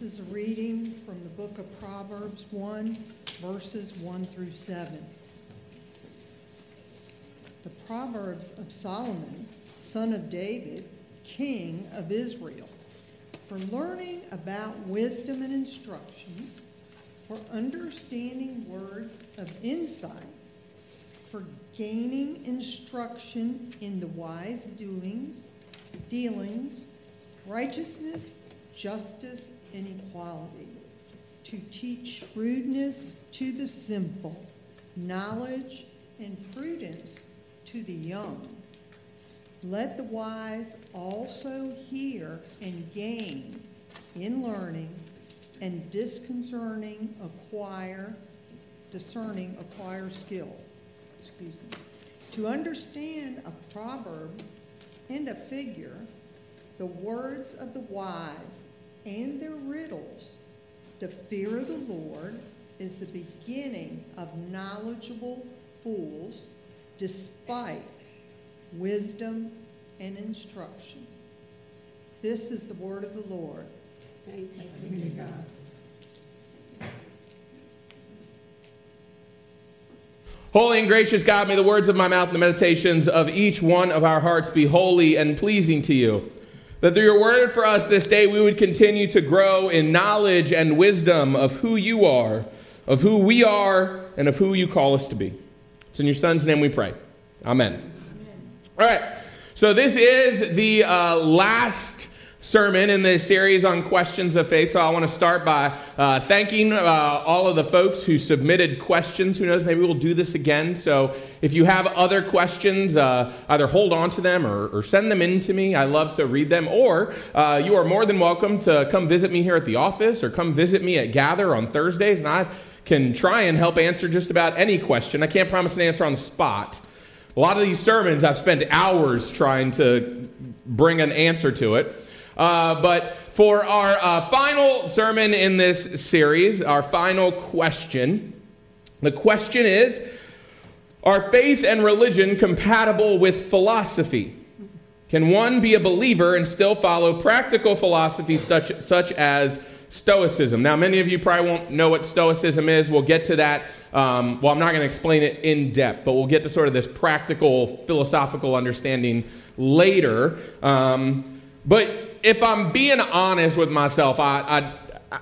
This is a reading from the book of Proverbs 1, verses 1 through 7. The Proverbs of Solomon, son of David, king of Israel, for learning about wisdom and instruction, for understanding words of insight, for gaining instruction in the wise doings, dealings, righteousness, justice, and equality, to teach shrewdness to the simple, knowledge and prudence to the young. Let the wise also hear and gain in learning, and disconcerting acquire, discerning acquire skill. Excuse me. To understand a proverb and a figure, the words of the wise and their riddles. The fear of the Lord is the beginning of knowledgeable fools, despite wisdom and instruction. This is the word of the Lord. Thanks be to God. Holy and gracious God, may the words of my mouth and the meditations of each one of our hearts be holy and pleasing to you. That through your word for us this day, we would continue to grow in knowledge and wisdom of who you are, of who we are, and of who you call us to be. It's in your son's name we pray. Amen. Amen. All right. So this is the uh, last sermon in this series on questions of faith. So I want to start by uh, thanking uh, all of the folks who submitted questions. Who knows, maybe we'll do this again. So if you have other questions, uh, either hold on to them or, or, send them in to me. I love to read them. Or uh, you are more than welcome to come visit me here at the office or come visit me at Gather on Thursdays, and I can try and help answer just about any question. I can't promise an answer on the spot. A lot of these sermons, I've spent hours trying to bring an answer to it. Uh, but for our uh, final sermon in this series, our final question, the question is Are faith and religion compatible with philosophy? Can one be a believer and still follow practical philosophy such, such as Stoicism? Now, many of you probably won't know what Stoicism is. We'll get to that. Um, well, I'm not going to explain it in depth, but we'll get to sort of this practical philosophical understanding later. Um, but if I'm being honest with myself, I, I,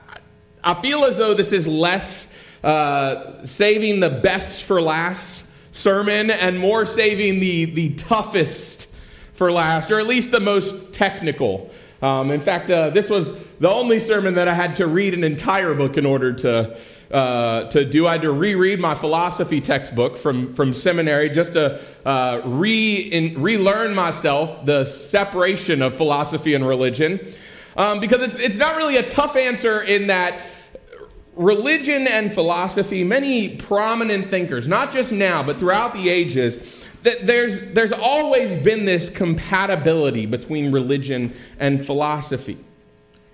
I feel as though this is less uh, saving the best for last sermon and more saving the, the toughest for last, or at least the most technical. Um, in fact, uh, this was the only sermon that I had to read an entire book in order to uh, to do. I had to reread my philosophy textbook from, from seminary just to uh, re in, relearn myself the separation of philosophy and religion. Um, because it's, it's not really a tough answer in that religion and philosophy, many prominent thinkers, not just now, but throughout the ages, that there's, there's always been this compatibility between religion and philosophy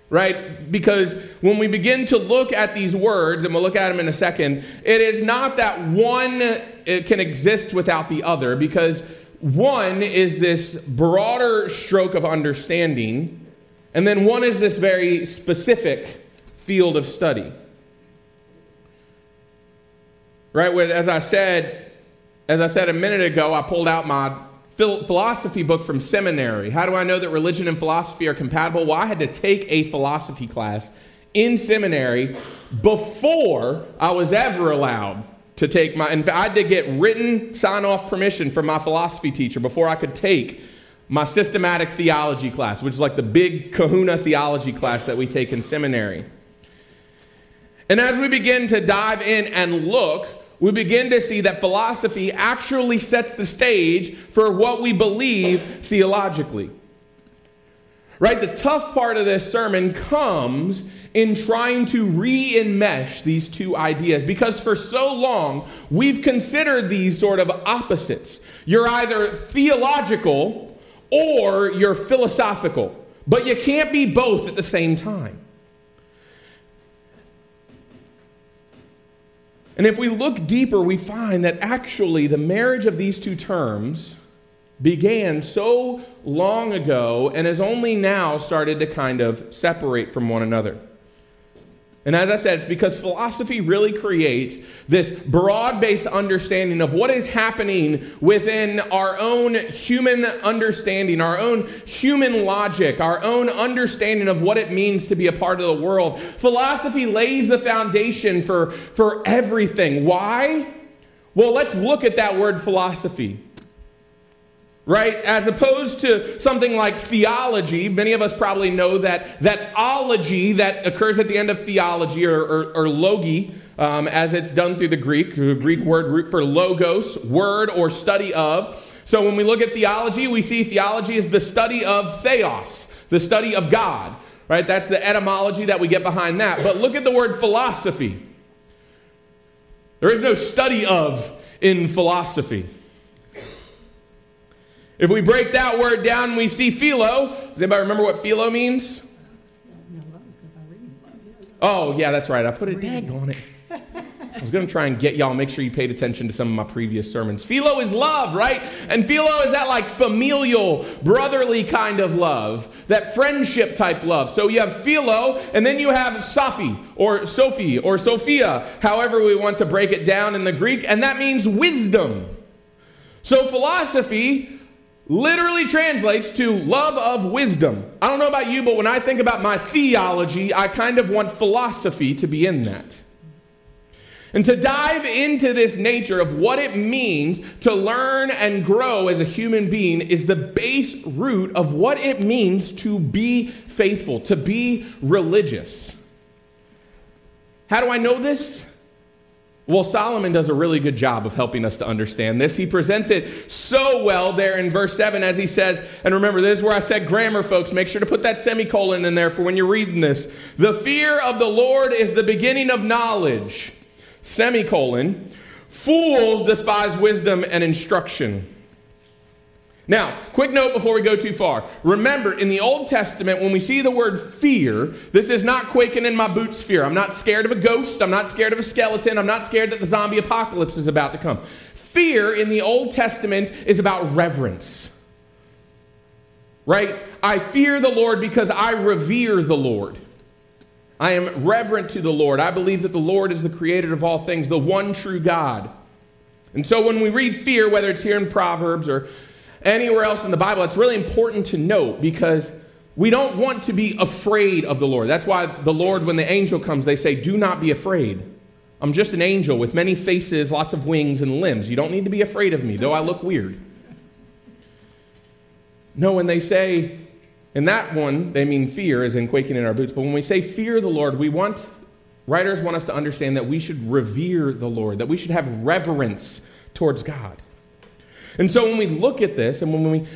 right? Because when we begin to look at these words, and we'll look at them in a second, it is not that one can exist without the other, because one is this broader stroke of understanding, and then one is this very specific field of study. Right? As I said, as I said a minute ago, I pulled out my philosophy book from seminary. How do I know that religion and philosophy are compatible? Well, I had to take a philosophy class in seminary before I was ever allowed to take my, in fact, I had to get written sign off permission from my philosophy teacher before I could take my systematic theology class, which is like the big kahuna theology class that we take in seminary. And as we begin to dive in and look, we begin to see that philosophy actually sets the stage for what we believe theologically. Right? The tough part of this sermon comes in trying to re enmesh these two ideas because for so long we've considered these sort of opposites. You're either theological or you're philosophical, but you can't be both at the same time. And if we look deeper, we find that actually the marriage of these two terms began so long ago and has only now started to kind of separate from one another. And as I said, it's because philosophy really creates this broad based understanding of what is happening within our own human understanding, our own human logic, our own understanding of what it means to be a part of the world. Philosophy lays the foundation for, for everything. Why? Well, let's look at that word philosophy right? As opposed to something like theology, many of us probably know that that ology that occurs at the end of theology or, or, or logi, um, as it's done through the Greek, the Greek word root for logos, word or study of. So when we look at theology, we see theology is the study of theos, the study of God, right? That's the etymology that we get behind that. But look at the word philosophy. There is no study of in philosophy. If we break that word down, we see philo. Does anybody remember what philo means? Oh, yeah, that's right. I put a tag on it. I was going to try and get y'all, make sure you paid attention to some of my previous sermons. Philo is love, right? And philo is that like familial, brotherly kind of love, that friendship type love. So you have philo, and then you have Sophie, or Sophie, or Sophia, however we want to break it down in the Greek, and that means wisdom. So philosophy literally translates to love of wisdom. I don't know about you, but when I think about my theology, I kind of want philosophy to be in that. And to dive into this nature of what it means to learn and grow as a human being is the base root of what it means to be faithful, to be religious. How do I know this? Well, Solomon does a really good job of helping us to understand this. He presents it so well there in verse 7 as he says, and remember, this is where I said grammar, folks. Make sure to put that semicolon in there for when you're reading this. The fear of the Lord is the beginning of knowledge. Semicolon. Fools despise wisdom and instruction. Now, quick note before we go too far. Remember, in the Old Testament, when we see the word fear, this is not quaking in my boots fear. I'm not scared of a ghost. I'm not scared of a skeleton. I'm not scared that the zombie apocalypse is about to come. Fear in the Old Testament is about reverence. Right? I fear the Lord because I revere the Lord. I am reverent to the Lord. I believe that the Lord is the creator of all things, the one true God. And so when we read fear, whether it's here in Proverbs or anywhere else in the Bible, it's really important to note because we don't want to be afraid of the Lord. That's why the Lord, when the angel comes, they say, Do not be afraid. I'm just an angel with many faces, lots of wings, and limbs. You don't need to be afraid of me, though I look weird. No, when they say, in that one, they mean fear, as in quaking in our boots. But when we say fear the Lord, we want, writers want us to understand that we should revere the Lord, that we should have reverence towards God. And so when we look at this and when we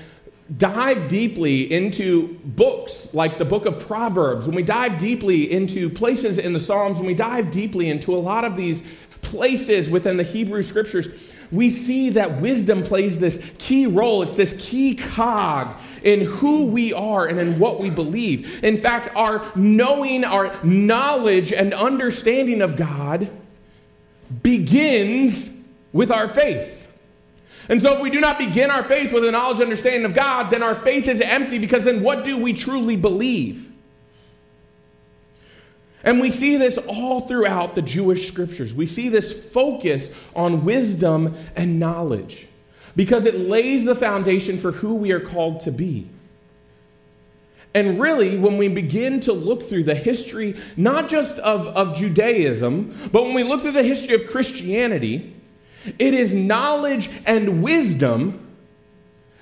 dive deeply into books like the book of Proverbs, when we dive deeply into places in the Psalms, when we dive deeply into a lot of these places within the Hebrew scriptures, we see that wisdom plays this key role. It's this key cog in who we are and in what we believe. In fact, our knowing, our knowledge, and understanding of God begins with our faith. And so, if we do not begin our faith with a knowledge and understanding of God, then our faith is empty because then what do we truly believe? And we see this all throughout the Jewish scriptures. We see this focus on wisdom and knowledge because it lays the foundation for who we are called to be. And really, when we begin to look through the history, not just of, of Judaism, but when we look through the history of Christianity, it is knowledge and wisdom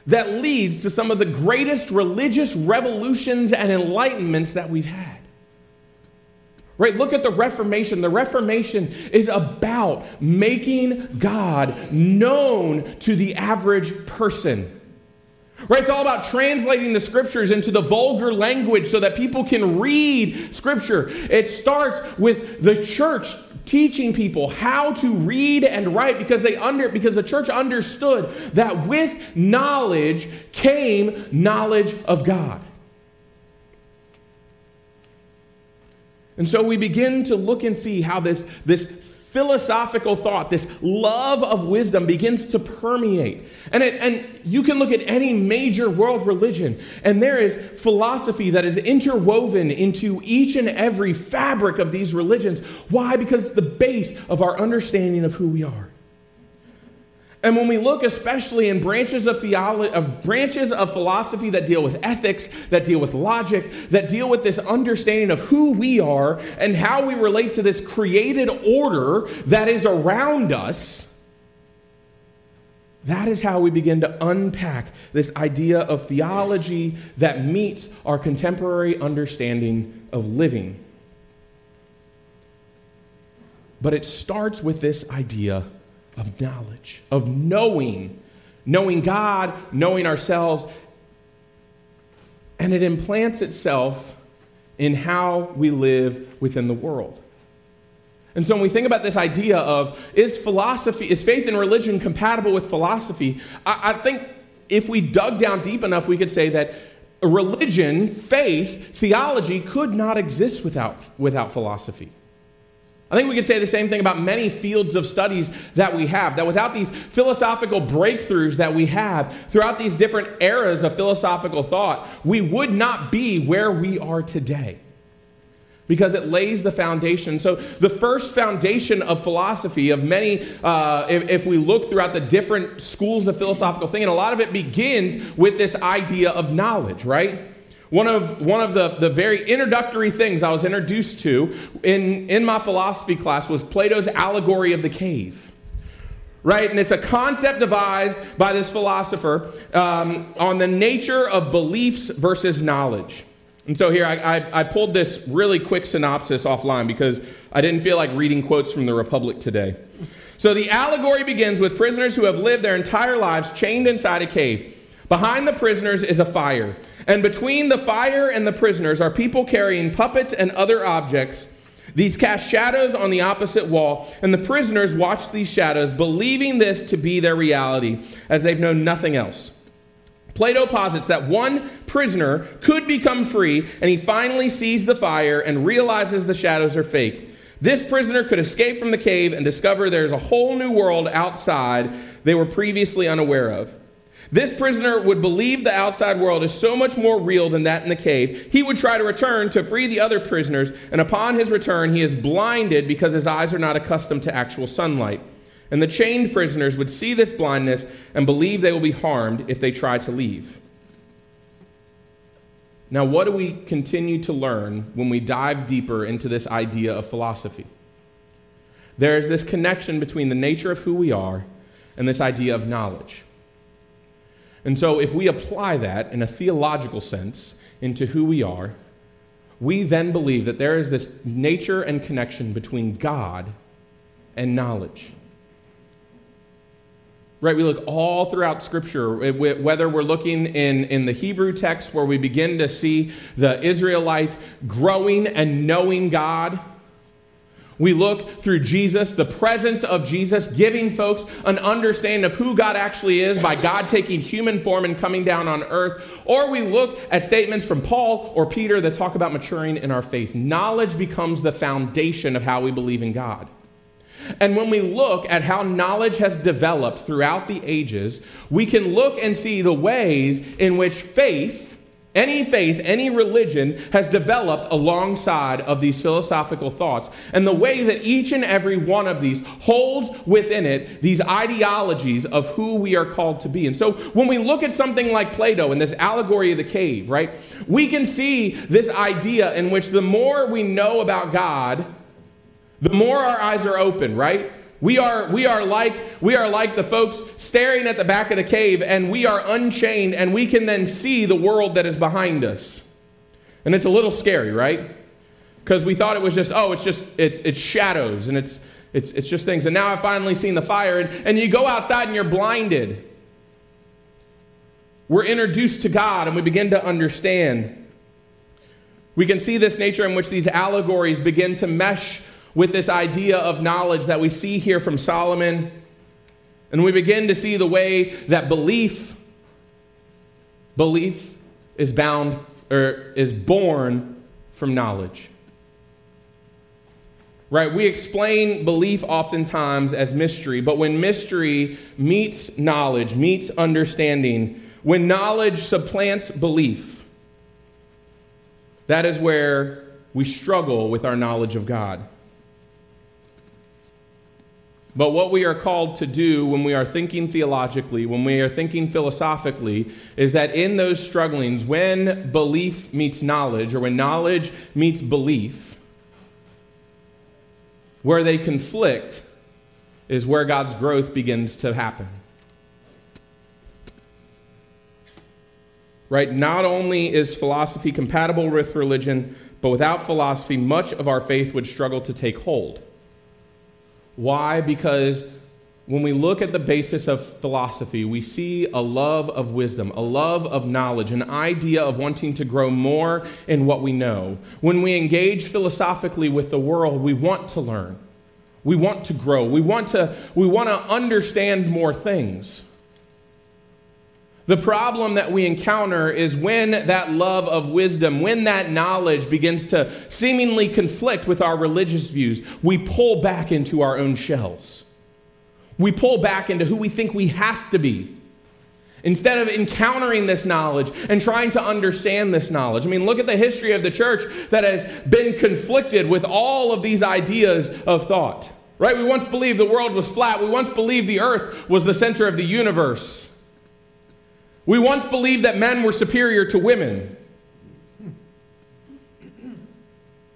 that leads to some of the greatest religious revolutions and enlightenments that we've had. Right? Look at the Reformation. The Reformation is about making God known to the average person. Right? It's all about translating the scriptures into the vulgar language so that people can read scripture. It starts with the church teaching people how to read and write because they under because the church understood that with knowledge came knowledge of God. And so we begin to look and see how this, this philosophical thought, this love of wisdom begins to permeate. And, it, and you can look at any major world religion, and there is philosophy that is interwoven into each and every fabric of these religions. Why? Because it's the base of our understanding of who we are. And when we look especially in branches of theology, of branches of philosophy that deal with ethics, that deal with logic, that deal with this understanding of who we are and how we relate to this created order that is around us, that is how we begin to unpack this idea of theology that meets our contemporary understanding of living. But it starts with this idea of knowledge, of knowing, knowing God, knowing ourselves. And it implants itself in how we live within the world. And so when we think about this idea of is philosophy, is faith and religion compatible with philosophy, I, I think if we dug down deep enough, we could say that religion, faith, theology could not exist without, without philosophy. I think we could say the same thing about many fields of studies that we have. That without these philosophical breakthroughs that we have throughout these different eras of philosophical thought, we would not be where we are today. Because it lays the foundation. So, the first foundation of philosophy, of many, uh, if, if we look throughout the different schools of philosophical thinking, a lot of it begins with this idea of knowledge, right? One of, one of the, the very introductory things I was introduced to in, in my philosophy class was Plato's allegory of the cave. Right? And it's a concept devised by this philosopher um, on the nature of beliefs versus knowledge. And so here I, I, I pulled this really quick synopsis offline because I didn't feel like reading quotes from the Republic today. So the allegory begins with prisoners who have lived their entire lives chained inside a cave. Behind the prisoners is a fire. And between the fire and the prisoners are people carrying puppets and other objects. These cast shadows on the opposite wall, and the prisoners watch these shadows, believing this to be their reality, as they've known nothing else. Plato posits that one prisoner could become free, and he finally sees the fire and realizes the shadows are fake. This prisoner could escape from the cave and discover there's a whole new world outside they were previously unaware of. This prisoner would believe the outside world is so much more real than that in the cave. He would try to return to free the other prisoners, and upon his return, he is blinded because his eyes are not accustomed to actual sunlight. And the chained prisoners would see this blindness and believe they will be harmed if they try to leave. Now, what do we continue to learn when we dive deeper into this idea of philosophy? There is this connection between the nature of who we are and this idea of knowledge. And so, if we apply that in a theological sense into who we are, we then believe that there is this nature and connection between God and knowledge. Right, we look all throughout Scripture, eh, whether we're looking in, in the Hebrew text where we begin to see the Israelites growing and knowing God we look through Jesus, the presence of Jesus, giving folks an understanding of who God actually is by God taking human form and coming down on earth. Or we look at statements from Paul or Peter that talk about maturing in our faith. Knowledge becomes the foundation of how we believe in God. And when we look at how knowledge has developed throughout the ages, we can look and see the ways in which faith Any faith, any religion has developed alongside of these philosophical thoughts. And the way that each and every one of these holds within it these ideologies of who we are called to be. And so when we look at something like Plato and this allegory of the cave, right, we can see this idea in which the more we know about God, the more our eyes are open, right? We are, we, are like, we are like the folks staring at the back of the cave, and we are unchained, and we can then see the world that is behind us. And it's a little scary, right? Because we thought it was just, oh, it's just, it's, it's shadows, and it's, it's, it's just things. And now I've finally seen the fire, and, and you go outside and you're blinded. We're introduced to God, and we begin to understand. We can see this nature in which these allegories begin to mesh with this idea of knowledge that we see here from Solomon. And we begin to see the way that belief, belief is bound or is born from knowledge. Right? We explain belief oftentimes as mystery, but when mystery meets knowledge, meets understanding, when knowledge supplants belief, that is where we struggle with our knowledge of God. But what we are called to do when we are thinking theologically, when we are thinking philosophically, is that in those strugglings, when belief meets knowledge, or when knowledge meets belief, where they conflict is where God's growth begins to happen. Right? Not only is philosophy compatible with religion, but without philosophy, much of our faith would struggle to take hold. Why? Because when we look at the basis of philosophy, we see a love of wisdom, a love of knowledge, an idea of wanting to grow more in what we know. When we engage philosophically with the world, we want to learn. We want to grow. We want to, we want to understand more things. The problem that we encounter is when that love of wisdom, when that knowledge begins to seemingly conflict with our religious views, we pull back into our own shells. We pull back into who we think we have to be. Instead of encountering this knowledge and trying to understand this knowledge. I mean, look at the history of the church that has been conflicted with all of these ideas of thought. Right? We once believed the world was flat. We once believed the earth was the center of the universe. We once believed that men were superior to women.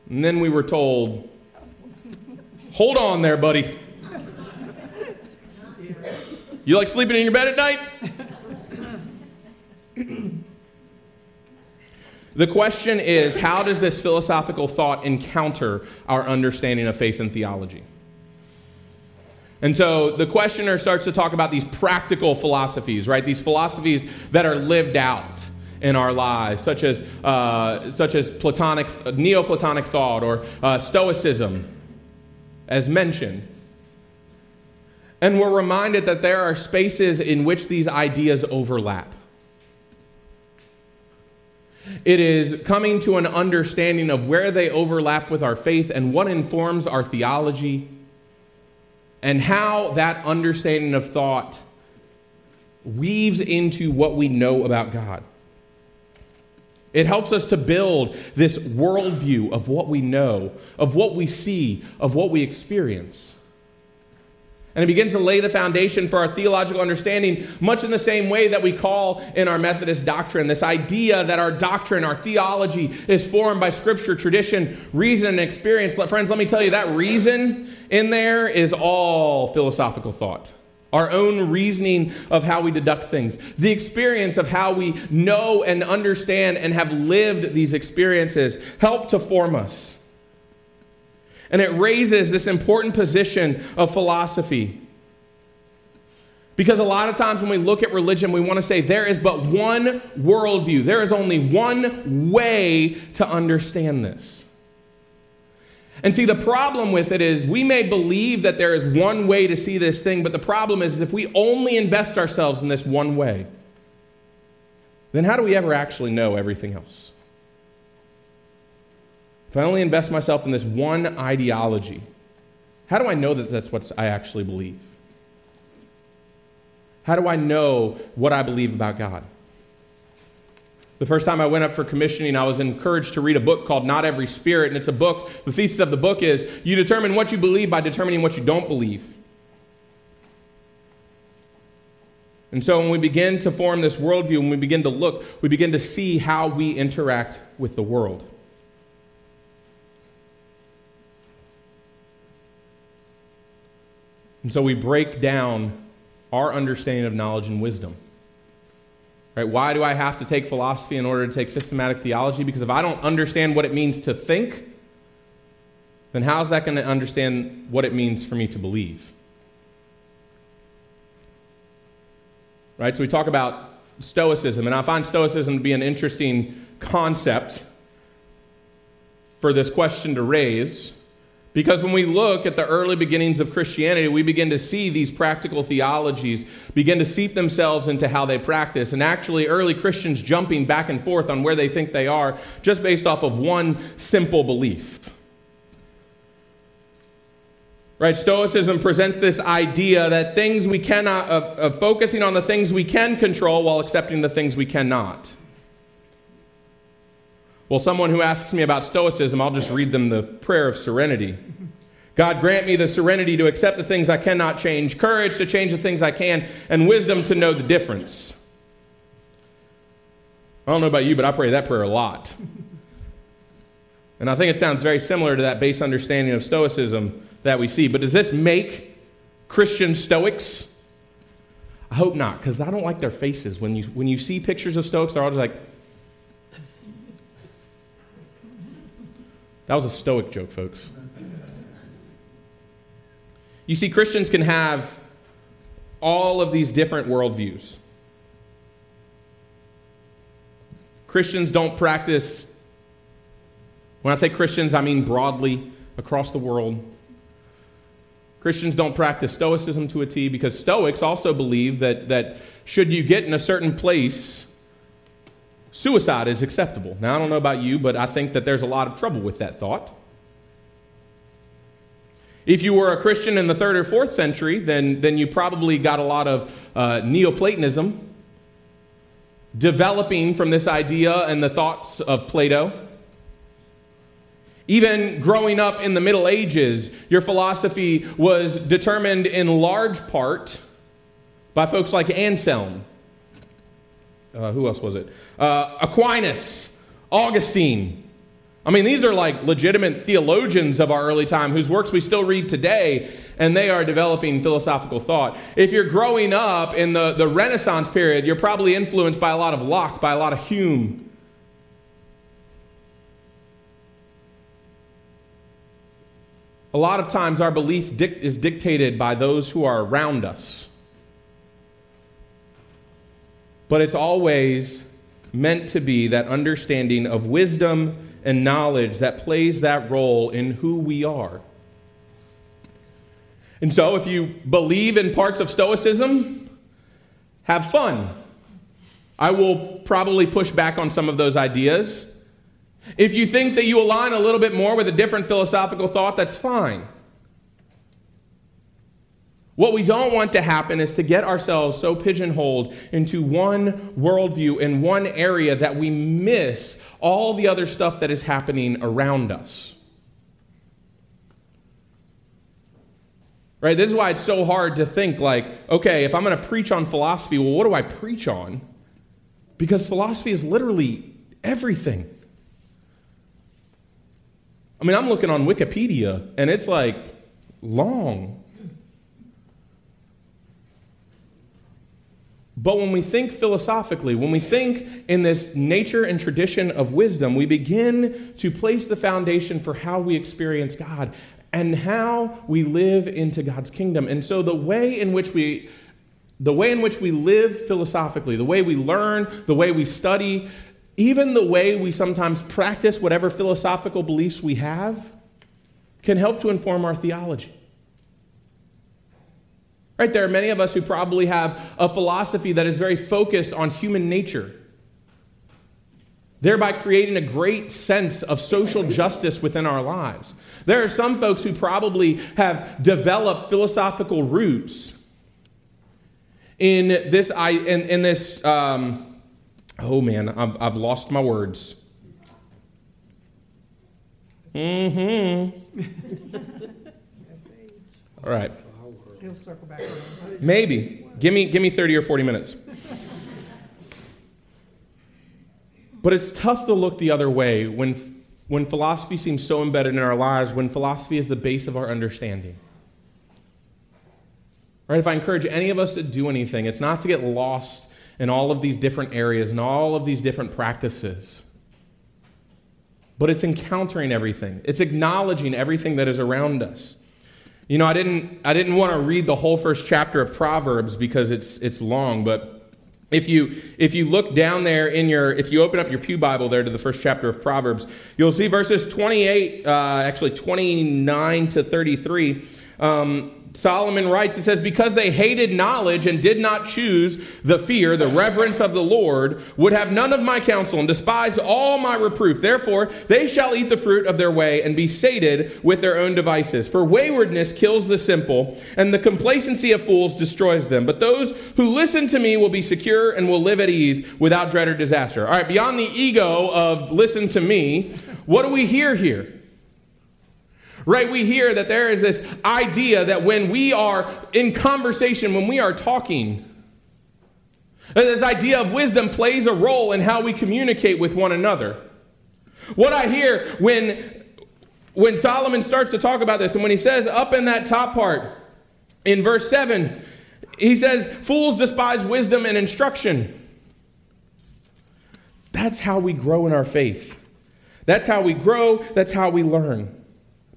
And then we were told, hold on there, buddy. You like sleeping in your bed at night? the question is how does this philosophical thought encounter our understanding of faith and theology? And so the questioner starts to talk about these practical philosophies, right? These philosophies that are lived out in our lives, such as, uh, such as Platonic, Neoplatonic thought or uh, Stoicism, as mentioned. And we're reminded that there are spaces in which these ideas overlap. It is coming to an understanding of where they overlap with our faith and what informs our theology and how that understanding of thought weaves into what we know about God. It helps us to build this worldview of what we know, of what we see, of what we experience. And it begins to lay the foundation for our theological understanding, much in the same way that we call in our Methodist doctrine this idea that our doctrine, our theology, is formed by scripture, tradition, reason, and experience. Friends, let me tell you that reason in there is all philosophical thought. Our own reasoning of how we deduct things, the experience of how we know and understand and have lived these experiences help to form us. And it raises this important position of philosophy. Because a lot of times when we look at religion, we want to say there is but one worldview, there is only one way to understand this. And see, the problem with it is we may believe that there is one way to see this thing, but the problem is if we only invest ourselves in this one way, then how do we ever actually know everything else? If I only invest myself in this one ideology, how do I know that that's what I actually believe? How do I know what I believe about God? The first time I went up for commissioning, I was encouraged to read a book called Not Every Spirit. And it's a book, the thesis of the book is you determine what you believe by determining what you don't believe. And so when we begin to form this worldview, when we begin to look, we begin to see how we interact with the world. And so we break down our understanding of knowledge and wisdom. Right? Why do I have to take philosophy in order to take systematic theology? Because if I don't understand what it means to think, then how's that going to understand what it means for me to believe? Right? So we talk about Stoicism, and I find Stoicism to be an interesting concept for this question to raise because when we look at the early beginnings of Christianity, we begin to see these practical theologies begin to seep themselves into how they practice. And actually, early Christians jumping back and forth on where they think they are just based off of one simple belief. Right? Stoicism presents this idea that things we cannot, of, of focusing on the things we can control while accepting the things we cannot. Well, someone who asks me about Stoicism, I'll just read them the prayer of serenity. God grant me the serenity to accept the things I cannot change, courage to change the things I can, and wisdom to know the difference. I don't know about you, but I pray that prayer a lot. And I think it sounds very similar to that base understanding of Stoicism that we see. But does this make Christian Stoics? I hope not, because I don't like their faces. When you, when you see pictures of Stoics, they're all just like, That was a stoic joke, folks. You see, Christians can have all of these different worldviews. Christians don't practice, when I say Christians, I mean broadly across the world. Christians don't practice Stoicism to a T because Stoics also believe that, that should you get in a certain place, Suicide is acceptable. Now, I don't know about you, but I think that there's a lot of trouble with that thought. If you were a Christian in the third or fourth century, then, then you probably got a lot of uh, Neoplatonism developing from this idea and the thoughts of Plato. Even growing up in the Middle Ages, your philosophy was determined in large part by folks like Anselm. Uh, who else was it? Uh, Aquinas, Augustine. I mean, these are like legitimate theologians of our early time whose works we still read today, and they are developing philosophical thought. If you're growing up in the, the Renaissance period, you're probably influenced by a lot of Locke, by a lot of Hume. A lot of times, our belief dic- is dictated by those who are around us. But it's always meant to be that understanding of wisdom and knowledge that plays that role in who we are. And so, if you believe in parts of Stoicism, have fun. I will probably push back on some of those ideas. If you think that you align a little bit more with a different philosophical thought, that's fine. What we don't want to happen is to get ourselves so pigeonholed into one worldview in one area that we miss all the other stuff that is happening around us. Right? This is why it's so hard to think like, okay, if I'm going to preach on philosophy, well, what do I preach on? Because philosophy is literally everything. I mean, I'm looking on Wikipedia and it's like long. But when we think philosophically, when we think in this nature and tradition of wisdom, we begin to place the foundation for how we experience God and how we live into God's kingdom. And so the way in which we the way in which we live philosophically, the way we learn, the way we study, even the way we sometimes practice whatever philosophical beliefs we have can help to inform our theology. Right? There are many of us who probably have a philosophy that is very focused on human nature, thereby creating a great sense of social justice within our lives. There are some folks who probably have developed philosophical roots in this, in, in this um, Oh man, I've, I've lost my words. Mm hmm. All right. He'll circle back around. Maybe. Give me, give me 30 or 40 minutes. But it's tough to look the other way when, when philosophy seems so embedded in our lives, when philosophy is the base of our understanding. Right? If I encourage any of us to do anything, it's not to get lost in all of these different areas and all of these different practices. But it's encountering everything. It's acknowledging everything that is around us. You know, I didn't, I didn't want to read the whole first chapter of Proverbs because it's, it's long, but if you, if you look down there in your, if you open up your Pew Bible there to the first chapter of Proverbs, you'll see verses 28, uh, actually 29 to 33. Um, Solomon writes, it says, Because they hated knowledge and did not choose the fear, the reverence of the Lord, would have none of my counsel and despised all my reproof. Therefore, they shall eat the fruit of their way and be sated with their own devices. For waywardness kills the simple, and the complacency of fools destroys them. But those who listen to me will be secure and will live at ease without dread or disaster. All right, beyond the ego of listen to me, what do we hear here? Right? We hear that there is this idea that when we are in conversation, when we are talking, this idea of wisdom plays a role in how we communicate with one another. What I hear when, when Solomon starts to talk about this, and when he says up in that top part, in verse 7, he says, Fools despise wisdom and instruction. That's how we grow in our faith. That's how we grow, that's how we learn.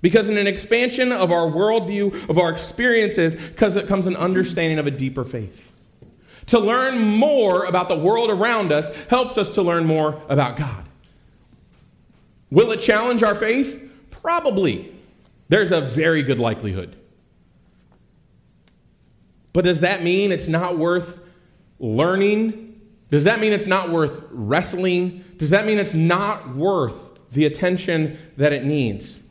Because in an expansion of our worldview, of our experiences, because it comes an understanding of a deeper faith. To learn more about the world around us helps us to learn more about God. Will it challenge our faith? Probably. There's a very good likelihood. But does that mean it's not worth learning? Does that mean it's not worth wrestling? Does that mean it's not worth the attention that it needs?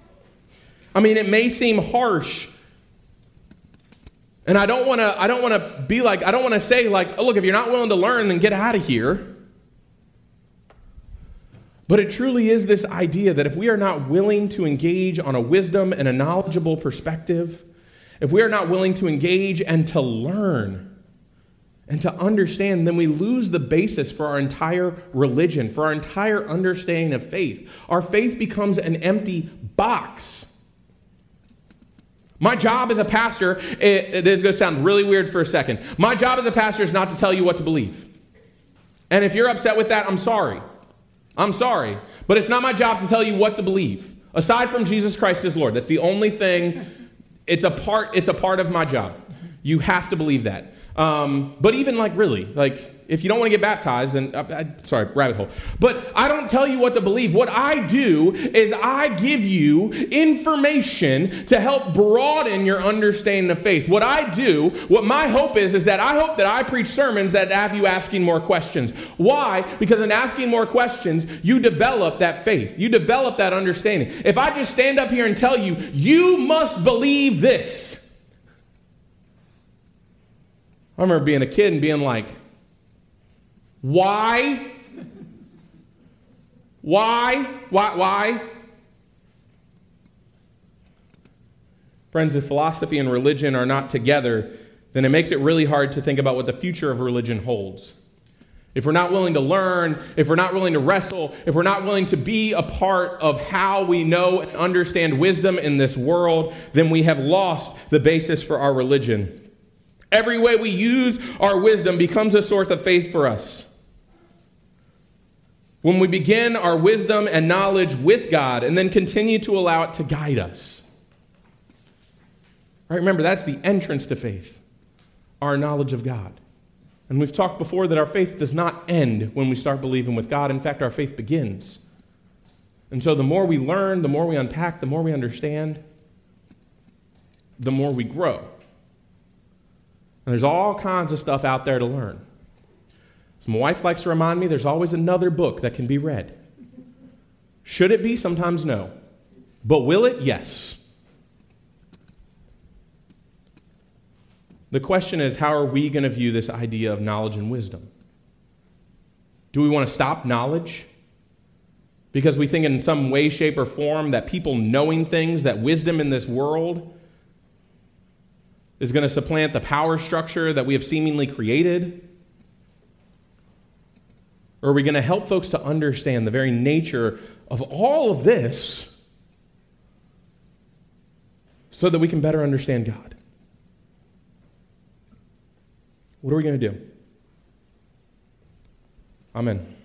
I mean, it may seem harsh. And I don't want to I don't want to be like I don't want to say like, oh, look, if you're not willing to learn, then get out of here. But it truly is this idea that if we are not willing to engage on a wisdom and a knowledgeable perspective, if we are not willing to engage and to learn and to understand, then we lose the basis for our entire religion, for our entire understanding of faith. Our faith becomes an empty box. My job as a pastor, it, it, this is going to sound really weird for a second. My job as a pastor is not to tell you what to believe. And if you're upset with that, I'm sorry. I'm sorry. But it's not my job to tell you what to believe. Aside from Jesus Christ as Lord, that's the only thing. It's a part. It's a part of my job. You have to believe that. Um, but even like really, like if you don't want to get baptized, then, uh, I, sorry, rabbit hole. But I don't tell you what to believe. What I do is I give you information to help broaden your understanding of faith. What I do, what my hope is, is that I hope that I preach sermons that have you asking more questions. Why? Because in asking more questions, you develop that faith. You develop that understanding. If I just stand up here and tell you, you must believe this. I remember being a kid and being like, why? Why? Why? Why? Friends, if philosophy and religion are not together, then it makes it really hard to think about what the future of religion holds. If we're not willing to learn, if we're not willing to wrestle, if we're not willing to be a part of how we know and understand wisdom in this world, then we have lost the basis for our religion. Every way we use our wisdom becomes a source of faith for us. When we begin our wisdom and knowledge with God and then continue to allow it to guide us. Right, remember, that's the entrance to faith, our knowledge of God. And we've talked before that our faith does not end when we start believing with God. In fact, our faith begins. And so the more we learn, the more we unpack, the more we understand, the more we grow. And there's all kinds of stuff out there to learn. My wife likes to remind me there's always another book that can be read. Should it be? Sometimes no. But will it? Yes. The question is how are we going to view this idea of knowledge and wisdom? Do we want to stop knowledge? Because we think in some way, shape, or form that people knowing things, that wisdom in this world is going to supplant the power structure that we have seemingly created? Or are we going to help folks to understand the very nature of all of this so that we can better understand God? What are we going to do? Amen.